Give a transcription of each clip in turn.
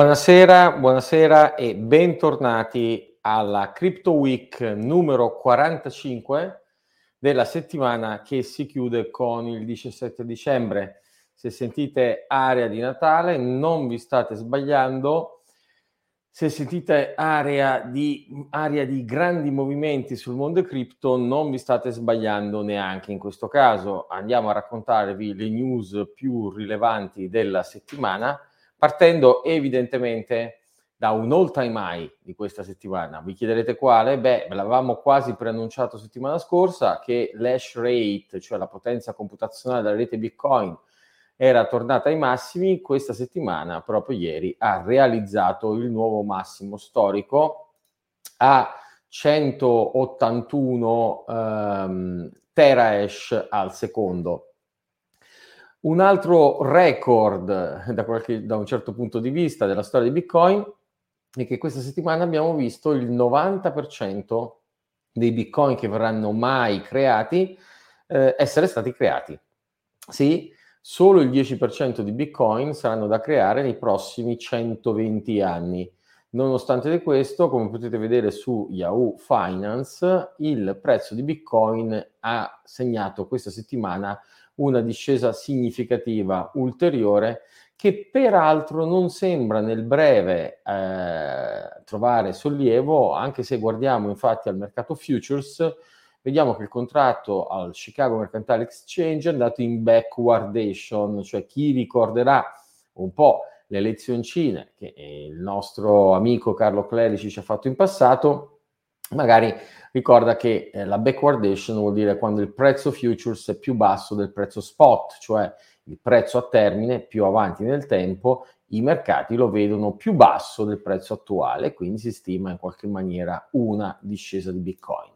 Buonasera, buonasera e bentornati alla Crypto Week numero 45 della settimana che si chiude con il 17 dicembre. Se sentite area di Natale non vi state sbagliando, se sentite area di, area di grandi movimenti sul mondo cripto, non vi state sbagliando neanche in questo caso. Andiamo a raccontarvi le news più rilevanti della settimana, partendo evidentemente da un all time high di questa settimana. Vi chiederete quale? Beh, l'avevamo quasi preannunciato settimana scorsa che l'hash rate, cioè la potenza computazionale della rete Bitcoin, era tornata ai massimi, questa settimana, proprio ieri, ha realizzato il nuovo massimo storico a 181 um, terahash al secondo. Un altro record da, qualche, da un certo punto di vista della storia di Bitcoin è che questa settimana abbiamo visto il 90% dei Bitcoin che verranno mai creati eh, essere stati creati. Sì, solo il 10% di Bitcoin saranno da creare nei prossimi 120 anni. Nonostante questo, come potete vedere su Yahoo Finance, il prezzo di Bitcoin ha segnato questa settimana una discesa significativa ulteriore che peraltro non sembra nel breve eh, trovare sollievo, anche se guardiamo infatti al mercato futures, vediamo che il contratto al Chicago Mercantile Exchange è andato in backwardation, cioè chi ricorderà un po' le lezioncine che il nostro amico Carlo Clerici ci ha fatto in passato, magari ricorda che eh, la backwardation vuol dire quando il prezzo futures è più basso del prezzo spot, cioè il prezzo a termine più avanti nel tempo, i mercati lo vedono più basso del prezzo attuale, quindi si stima in qualche maniera una discesa di Bitcoin.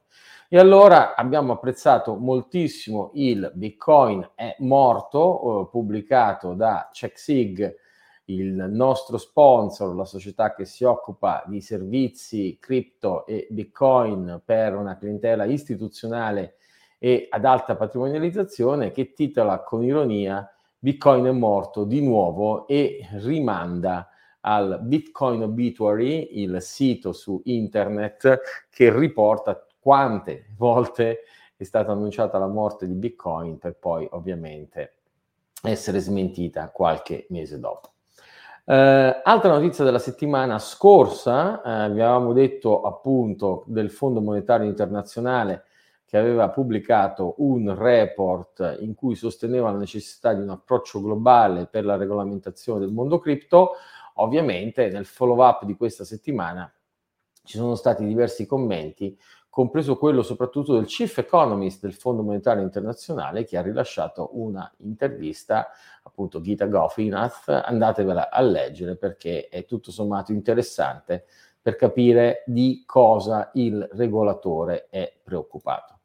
E allora abbiamo apprezzato moltissimo il Bitcoin è morto, eh, pubblicato da CheckSig, il nostro sponsor, la società che si occupa di servizi cripto e Bitcoin per una clientela istituzionale e ad alta patrimonializzazione, che titola con ironia Bitcoin è morto di nuovo e rimanda al Bitcoin Obituary, il sito su internet che riporta quante volte è stata annunciata la morte di Bitcoin per poi ovviamente essere smentita qualche mese dopo. Eh, altra notizia della settimana scorsa, eh, vi avevamo detto appunto del Fondo Monetario Internazionale che aveva pubblicato un report in cui sosteneva la necessità di un approccio globale per la regolamentazione del mondo cripto. Ovviamente nel follow up di questa settimana ci sono stati diversi commenti compreso quello soprattutto del chief economist del Fondo Monetario Internazionale che ha rilasciato una intervista, appunto Gita Gofinath, andatevela a leggere perché è tutto sommato interessante per capire di cosa il regolatore è preoccupato.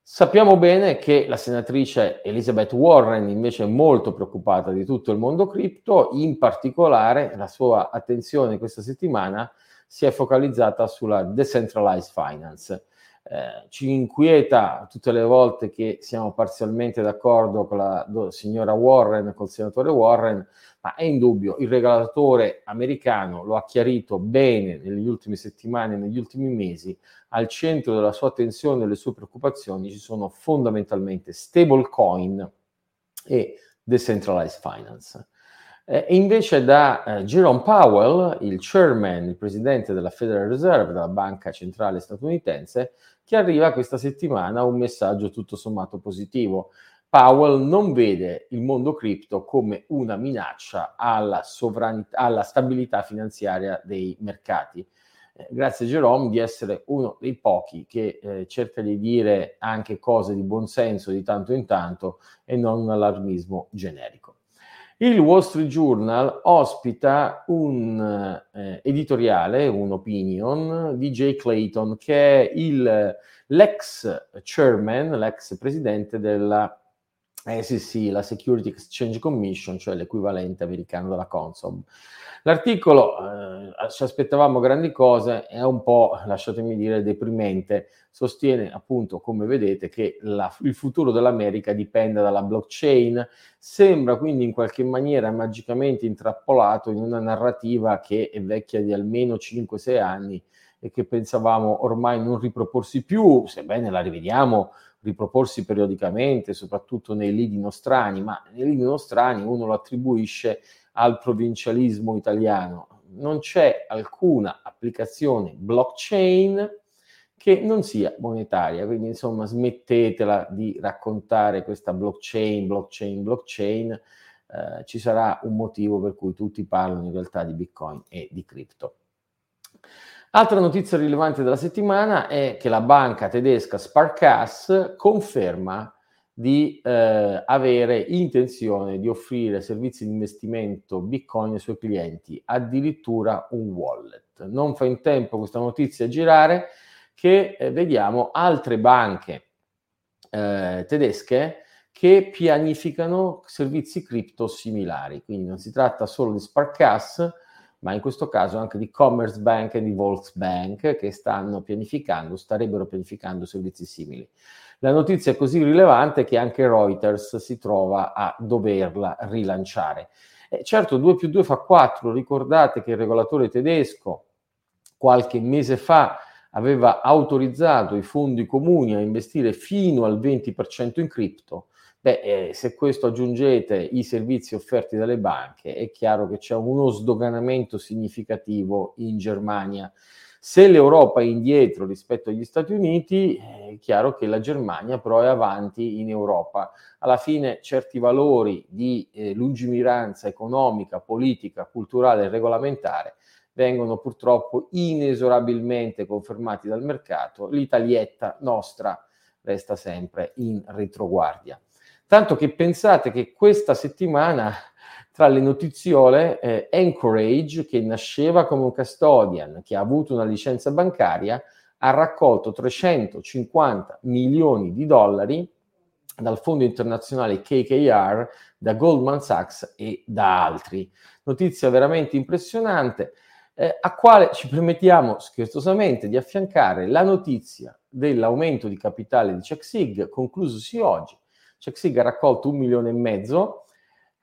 Sappiamo bene che la senatrice Elizabeth Warren invece è molto preoccupata di tutto il mondo cripto, in particolare la sua attenzione questa settimana si è focalizzata sulla decentralized finance. Eh, ci inquieta tutte le volte che siamo parzialmente d'accordo con la do, signora Warren, col senatore Warren, ma è indubbio, il regolatore americano lo ha chiarito bene negli ultimi settimane, negli ultimi mesi, al centro della sua attenzione e delle sue preoccupazioni ci sono fondamentalmente stablecoin e decentralized finance. Eh, e invece da eh, Jerome Powell, il chairman, il presidente della Federal Reserve, della banca centrale statunitense, che arriva questa settimana un messaggio tutto sommato positivo. Powell non vede il mondo cripto come una minaccia alla, sovranità, alla stabilità finanziaria dei mercati. Eh, grazie Jerome di essere uno dei pochi che eh, cerca di dire anche cose di buonsenso di tanto in tanto e non un allarmismo generico. Il Wall Street Journal ospita un eh, editoriale, un'opinion di Jay Clayton, che è il, l'ex chairman, l'ex presidente della Eh sì, la Security Exchange Commission, cioè l'equivalente americano della Consob. L'articolo, eh, ci aspettavamo grandi cose, è un po', lasciatemi dire, deprimente. Sostiene appunto, come vedete, che la, il futuro dell'America dipende dalla blockchain. Sembra quindi in qualche maniera magicamente intrappolato in una narrativa che è vecchia di almeno 5-6 anni e che pensavamo ormai non riproporsi più, sebbene la rivediamo riproporsi periodicamente, soprattutto nei lidi nostrani, ma nei lidi nostrani uno lo attribuisce al provincialismo italiano. Non c'è alcuna applicazione blockchain che non sia monetaria, quindi insomma smettetela di raccontare questa blockchain, blockchain, blockchain, eh, ci sarà un motivo per cui tutti parlano in realtà di Bitcoin e di cripto. Altra notizia rilevante della settimana è che la banca tedesca Sparkasse conferma di eh, avere intenzione di offrire servizi di investimento Bitcoin ai suoi clienti, addirittura un wallet. Non fa in tempo questa notizia a girare che eh, vediamo altre banche eh, tedesche che pianificano servizi cripto similari. Quindi non si tratta solo di Sparkasse, ma in questo caso anche di Commerce Bank e di Volksbank che stanno pianificando, starebbero pianificando servizi simili. La notizia è così rilevante che anche Reuters si trova a doverla rilanciare. Eh, certo, 2 più 2 fa 4, ricordate che il regolatore tedesco qualche mese fa aveva autorizzato i fondi comuni a investire fino al 20% in cripto. Beh, eh, se questo aggiungete i servizi offerti dalle banche, è chiaro che c'è uno sdoganamento significativo in Germania. Se l'Europa è indietro rispetto agli Stati Uniti, è chiaro che la Germania però è avanti in Europa. Alla fine certi valori di eh, lungimiranza economica, politica, culturale e regolamentare vengono purtroppo inesorabilmente confermati dal mercato. L'Italietta nostra resta sempre in retroguardia. Tanto che pensate che questa settimana tra le notiziole, eh, Anchorage, che nasceva come un custodian, che ha avuto una licenza bancaria, ha raccolto 350 milioni di dollari dal fondo internazionale KKR, da Goldman Sachs e da altri. Notizia veramente impressionante, eh, a quale ci permettiamo scherzosamente di affiancare la notizia dell'aumento di capitale di CheckSig, conclusosi oggi. CheckSig ha raccolto un milione e mezzo,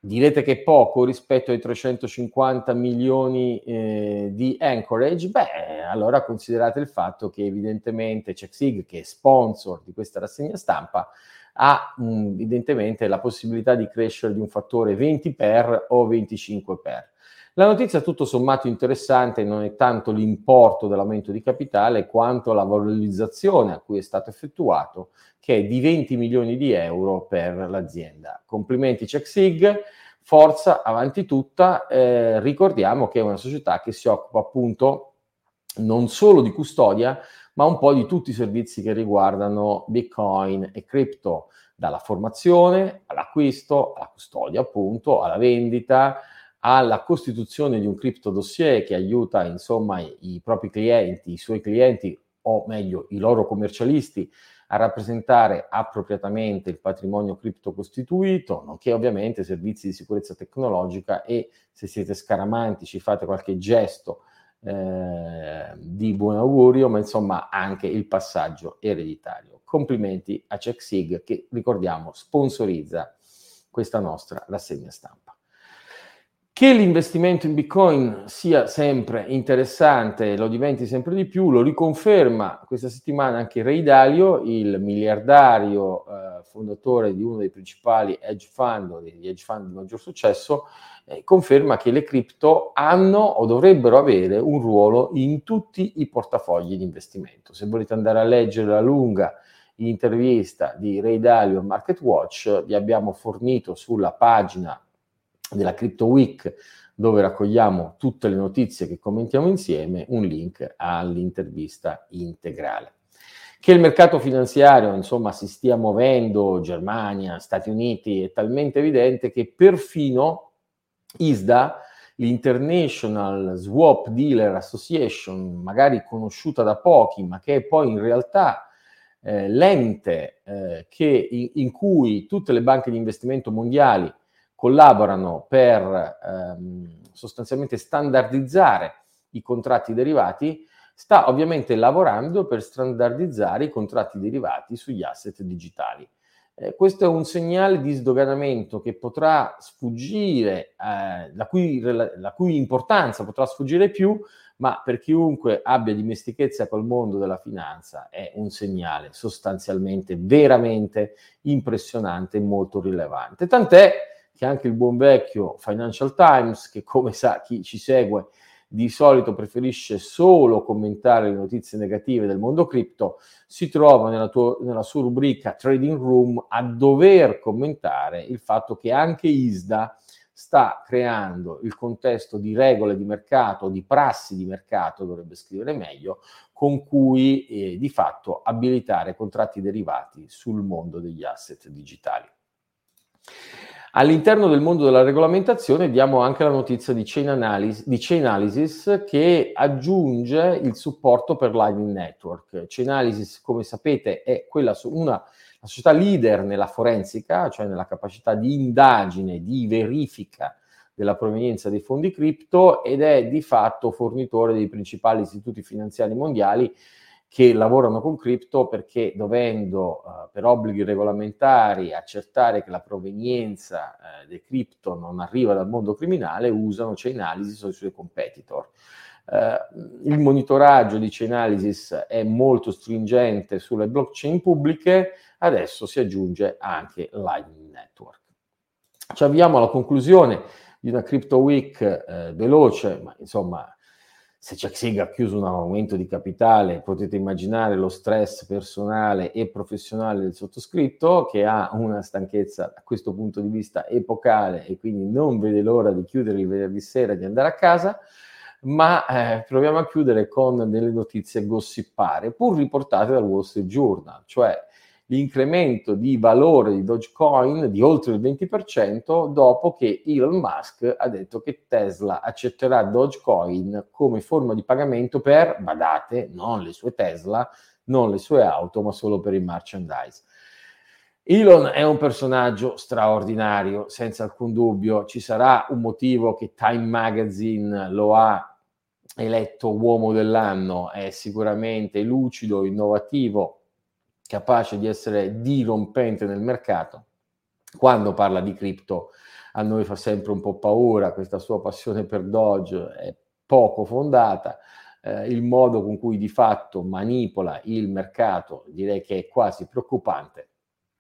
Direte che è poco rispetto ai 350 milioni eh, di Anchorage? Beh, allora considerate il fatto che evidentemente CheckSig, che è sponsor di questa rassegna stampa, ha mh, evidentemente la possibilità di crescere di un fattore 20 per o 25 per. La notizia tutto sommato interessante non è tanto l'importo dell'aumento di capitale quanto la valorizzazione a cui è stato effettuato che è di 20 milioni di euro per l'azienda. Complimenti CheckSig, forza, avanti tutta. Eh, ricordiamo che è una società che si occupa appunto non solo di custodia, ma un po' di tutti i servizi che riguardano Bitcoin e cripto, dalla formazione all'acquisto, alla custodia appunto, alla vendita, alla costituzione di un cripto dossier che aiuta insomma i, propri clienti, i suoi clienti o meglio i loro commercialisti a rappresentare appropriatamente il patrimonio cripto costituito, nonché ovviamente servizi di sicurezza tecnologica e se siete scaramantici fate qualche gesto eh, di buon augurio, ma insomma anche il passaggio ereditario. Complimenti a CheckSig che ricordiamo sponsorizza questa nostra rassegna stampa. Che l'investimento in Bitcoin sia sempre interessante, lo diventi sempre di più, lo riconferma questa settimana anche Ray Dalio, il miliardario eh, fondatore di uno dei principali hedge fund, degli hedge fund di maggior successo, eh, conferma che le cripto hanno o dovrebbero avere un ruolo in tutti i portafogli di investimento. Se volete andare a leggere la lunga intervista di Ray Dalio a MarketWatch, vi abbiamo fornito sulla pagina della Crypto Week dove raccogliamo tutte le notizie che commentiamo insieme, un link all'intervista integrale. Che il mercato finanziario, insomma, si stia muovendo, Germania, Stati Uniti, è talmente evidente che perfino ISDA, l'International Swap Dealer Association, magari conosciuta da pochi, ma che è poi in realtà eh, l'ente eh, che, in, in, cui tutte le banche di investimento mondiali collaborano per ehm, sostanzialmente standardizzare i contratti derivati, sta ovviamente lavorando per standardizzare i contratti derivati sugli asset digitali. Eh, questo è un segnale di sdoganamento che potrà sfuggire, eh, la, cui, la, cui, importanza potrà sfuggire più, ma per chiunque abbia dimestichezza col mondo della finanza è un segnale sostanzialmente veramente impressionante e molto rilevante. Tant'è che anche il buon vecchio Financial Times, che come sa chi ci segue di solito preferisce solo commentare le notizie negative del mondo cripto, si trova nella, tuo, nella sua rubrica Trading Room a dover commentare il fatto che anche ISDA sta creando il contesto di regole di mercato, di prassi di mercato, dovrebbe scrivere meglio, con cui eh, di fatto abilitare contratti derivati sul mondo degli asset digitali. All'interno del mondo della regolamentazione diamo anche la notizia di Chainalysis, di Chainalysis che aggiunge il supporto per Lightning Network. Chainalysis, come sapete, è quella, una la società leader nella forensica, cioè nella capacità di indagine, di verifica della provenienza dei fondi cripto ed è di fatto fornitore dei principali istituti finanziari mondiali che lavorano con cripto perché dovendo uh, per obblighi regolamentari accertare che la provenienza uh, dei cripto non arriva dal mondo criminale usano Chainalysis o i suoi competitor. Uh, il monitoraggio di Chainalysis è molto stringente sulle blockchain pubbliche, adesso si aggiunge anche Lightning Network. Ci avviamo alla conclusione di una Crypto Week veloce, ma insomma se CheckSig ha chiuso un aumento di capitale, potete immaginare lo stress personale e professionale del sottoscritto, che ha una stanchezza da questo punto di vista epocale e quindi non vede l'ora di chiudere il venerdì sera e di andare a casa. Ma eh, proviamo a chiudere con delle notizie gossipare, pur riportate dal Wall Street Journal, cioè l'incremento di valore di Dogecoin di oltre il 20% dopo che Elon Musk ha detto che Tesla accetterà Dogecoin come forma di pagamento per, badate, non le sue Tesla, non le sue auto, ma solo per il merchandise. Elon è un personaggio straordinario, senza alcun dubbio. Ci sarà un motivo che Time Magazine lo ha eletto uomo dell'anno, è sicuramente lucido, innovativo, capace di essere dirompente nel mercato. Quando parla di cripto a noi fa sempre un po' paura, questa sua passione per Doge è poco fondata, eh, il modo con cui di fatto manipola il mercato direi che è quasi preoccupante,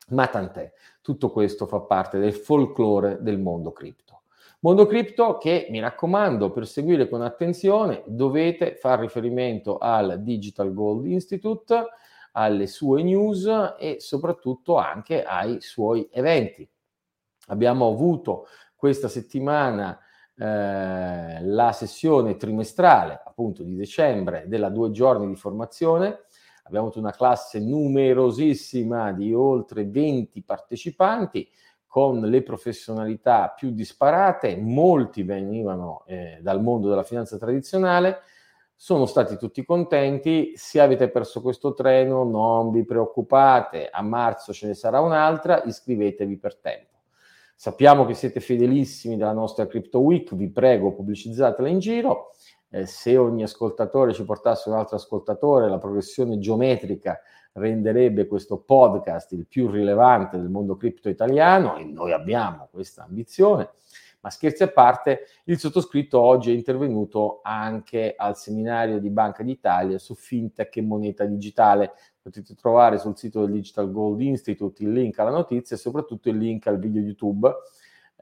ma tant'è, tutto questo fa parte del folklore del mondo cripto. Mondo cripto che, mi raccomando, per seguire con attenzione dovete fare riferimento al Digital Gold Institute, alle sue news e soprattutto anche ai suoi eventi. Abbiamo avuto questa settimana eh, la sessione trimestrale, appunto di dicembre, della due giorni di formazione. Abbiamo avuto una classe numerosissima di oltre 20 partecipanti con le professionalità più disparate, molti venivano eh, dal mondo della finanza tradizionale, sono stati tutti contenti, se avete perso questo treno non vi preoccupate, a marzo ce ne sarà un'altra, iscrivetevi per tempo. Sappiamo che siete fedelissimi della nostra Crypto Week, vi prego pubblicizzatela in giro, eh, se ogni ascoltatore ci portasse un altro ascoltatore, la progressione geometrica renderebbe questo podcast il più rilevante del mondo cripto italiano e noi abbiamo questa ambizione. Ma scherzi a parte, il sottoscritto oggi è intervenuto anche al seminario di Banca d'Italia su fintech e moneta digitale. Potete trovare sul sito del Digital Gold Institute il link alla notizia e soprattutto il link al video YouTube.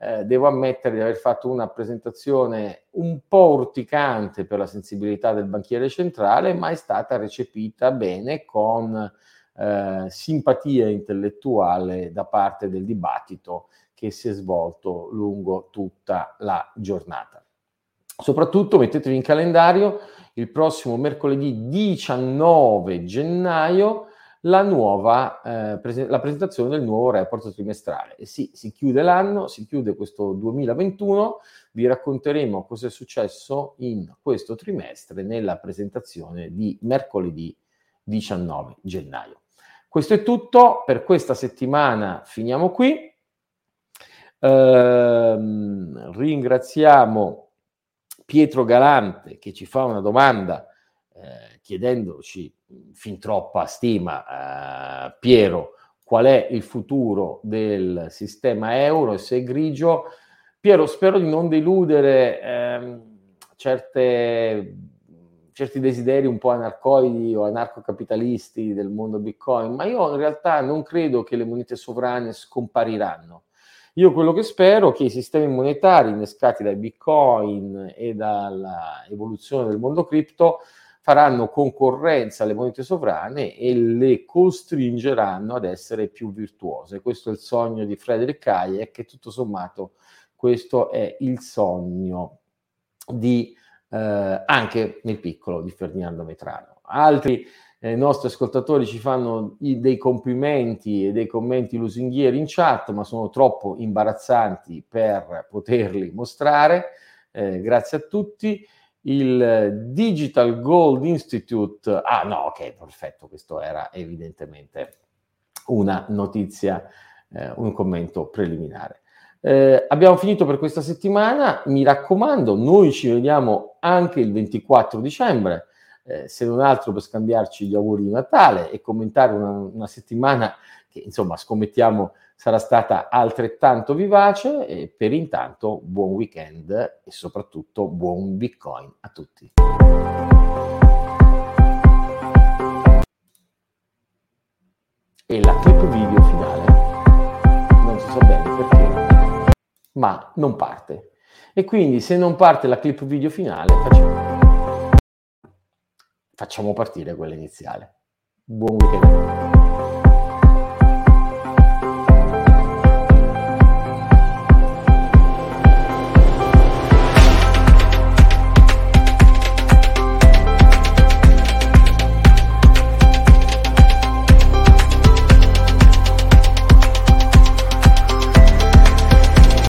Eh, devo ammettere di aver fatto una presentazione un po' urticante per la sensibilità del banchiere centrale, ma è stata recepita bene con eh, simpatia intellettuale da parte del dibattito che si è svolto lungo tutta la giornata. Soprattutto mettetevi in calendario il prossimo mercoledì 19 gennaio la nuova eh, pres- la presentazione del nuovo report trimestrale. E sì, si chiude l'anno, si chiude questo 2021, vi racconteremo cosa è successo in questo trimestre nella presentazione di mercoledì 19 gennaio. Questo è tutto, per questa settimana finiamo qui. Ehm, ringraziamo Pietro Galante che ci fa una domanda eh, chiedendoci fin troppa stima, eh, Piero, qual è il futuro del sistema euro e se è grigio. Piero, spero di non deludere eh, certe, certi desideri un po' anarcoidi o anarcocapitalisti del mondo Bitcoin, ma io in realtà non credo che le monete sovrane scompariranno. Io quello che spero è che i sistemi monetari innescati dai bitcoin e dall'evoluzione del mondo cripto faranno concorrenza alle monete sovrane e le costringeranno ad essere più virtuose. Questo è il sogno di Frederick Hayek e tutto sommato questo è il sogno di, eh, anche nel piccolo di Ferdinando Metrano. Altri eh, nostri ascoltatori ci fanno i, dei complimenti e dei commenti lusinghieri in chat, ma sono troppo imbarazzanti per poterli mostrare. Eh, grazie a tutti. Il Digital Gold Institute, ah no, ok, perfetto, questo era evidentemente una notizia, eh, un commento preliminare. Eh, abbiamo finito per questa settimana, mi raccomando, noi ci vediamo anche il 24 dicembre eh, se non altro per scambiarci gli auguri di Natale e commentare una, una settimana che insomma scommettiamo sarà stata altrettanto vivace e per intanto buon weekend e soprattutto buon Bitcoin a tutti. E la clip video finale non si sa bene perché, ma non parte. E quindi se non parte la clip video finale facciamo facciamo partire quella iniziale. Buon weekend.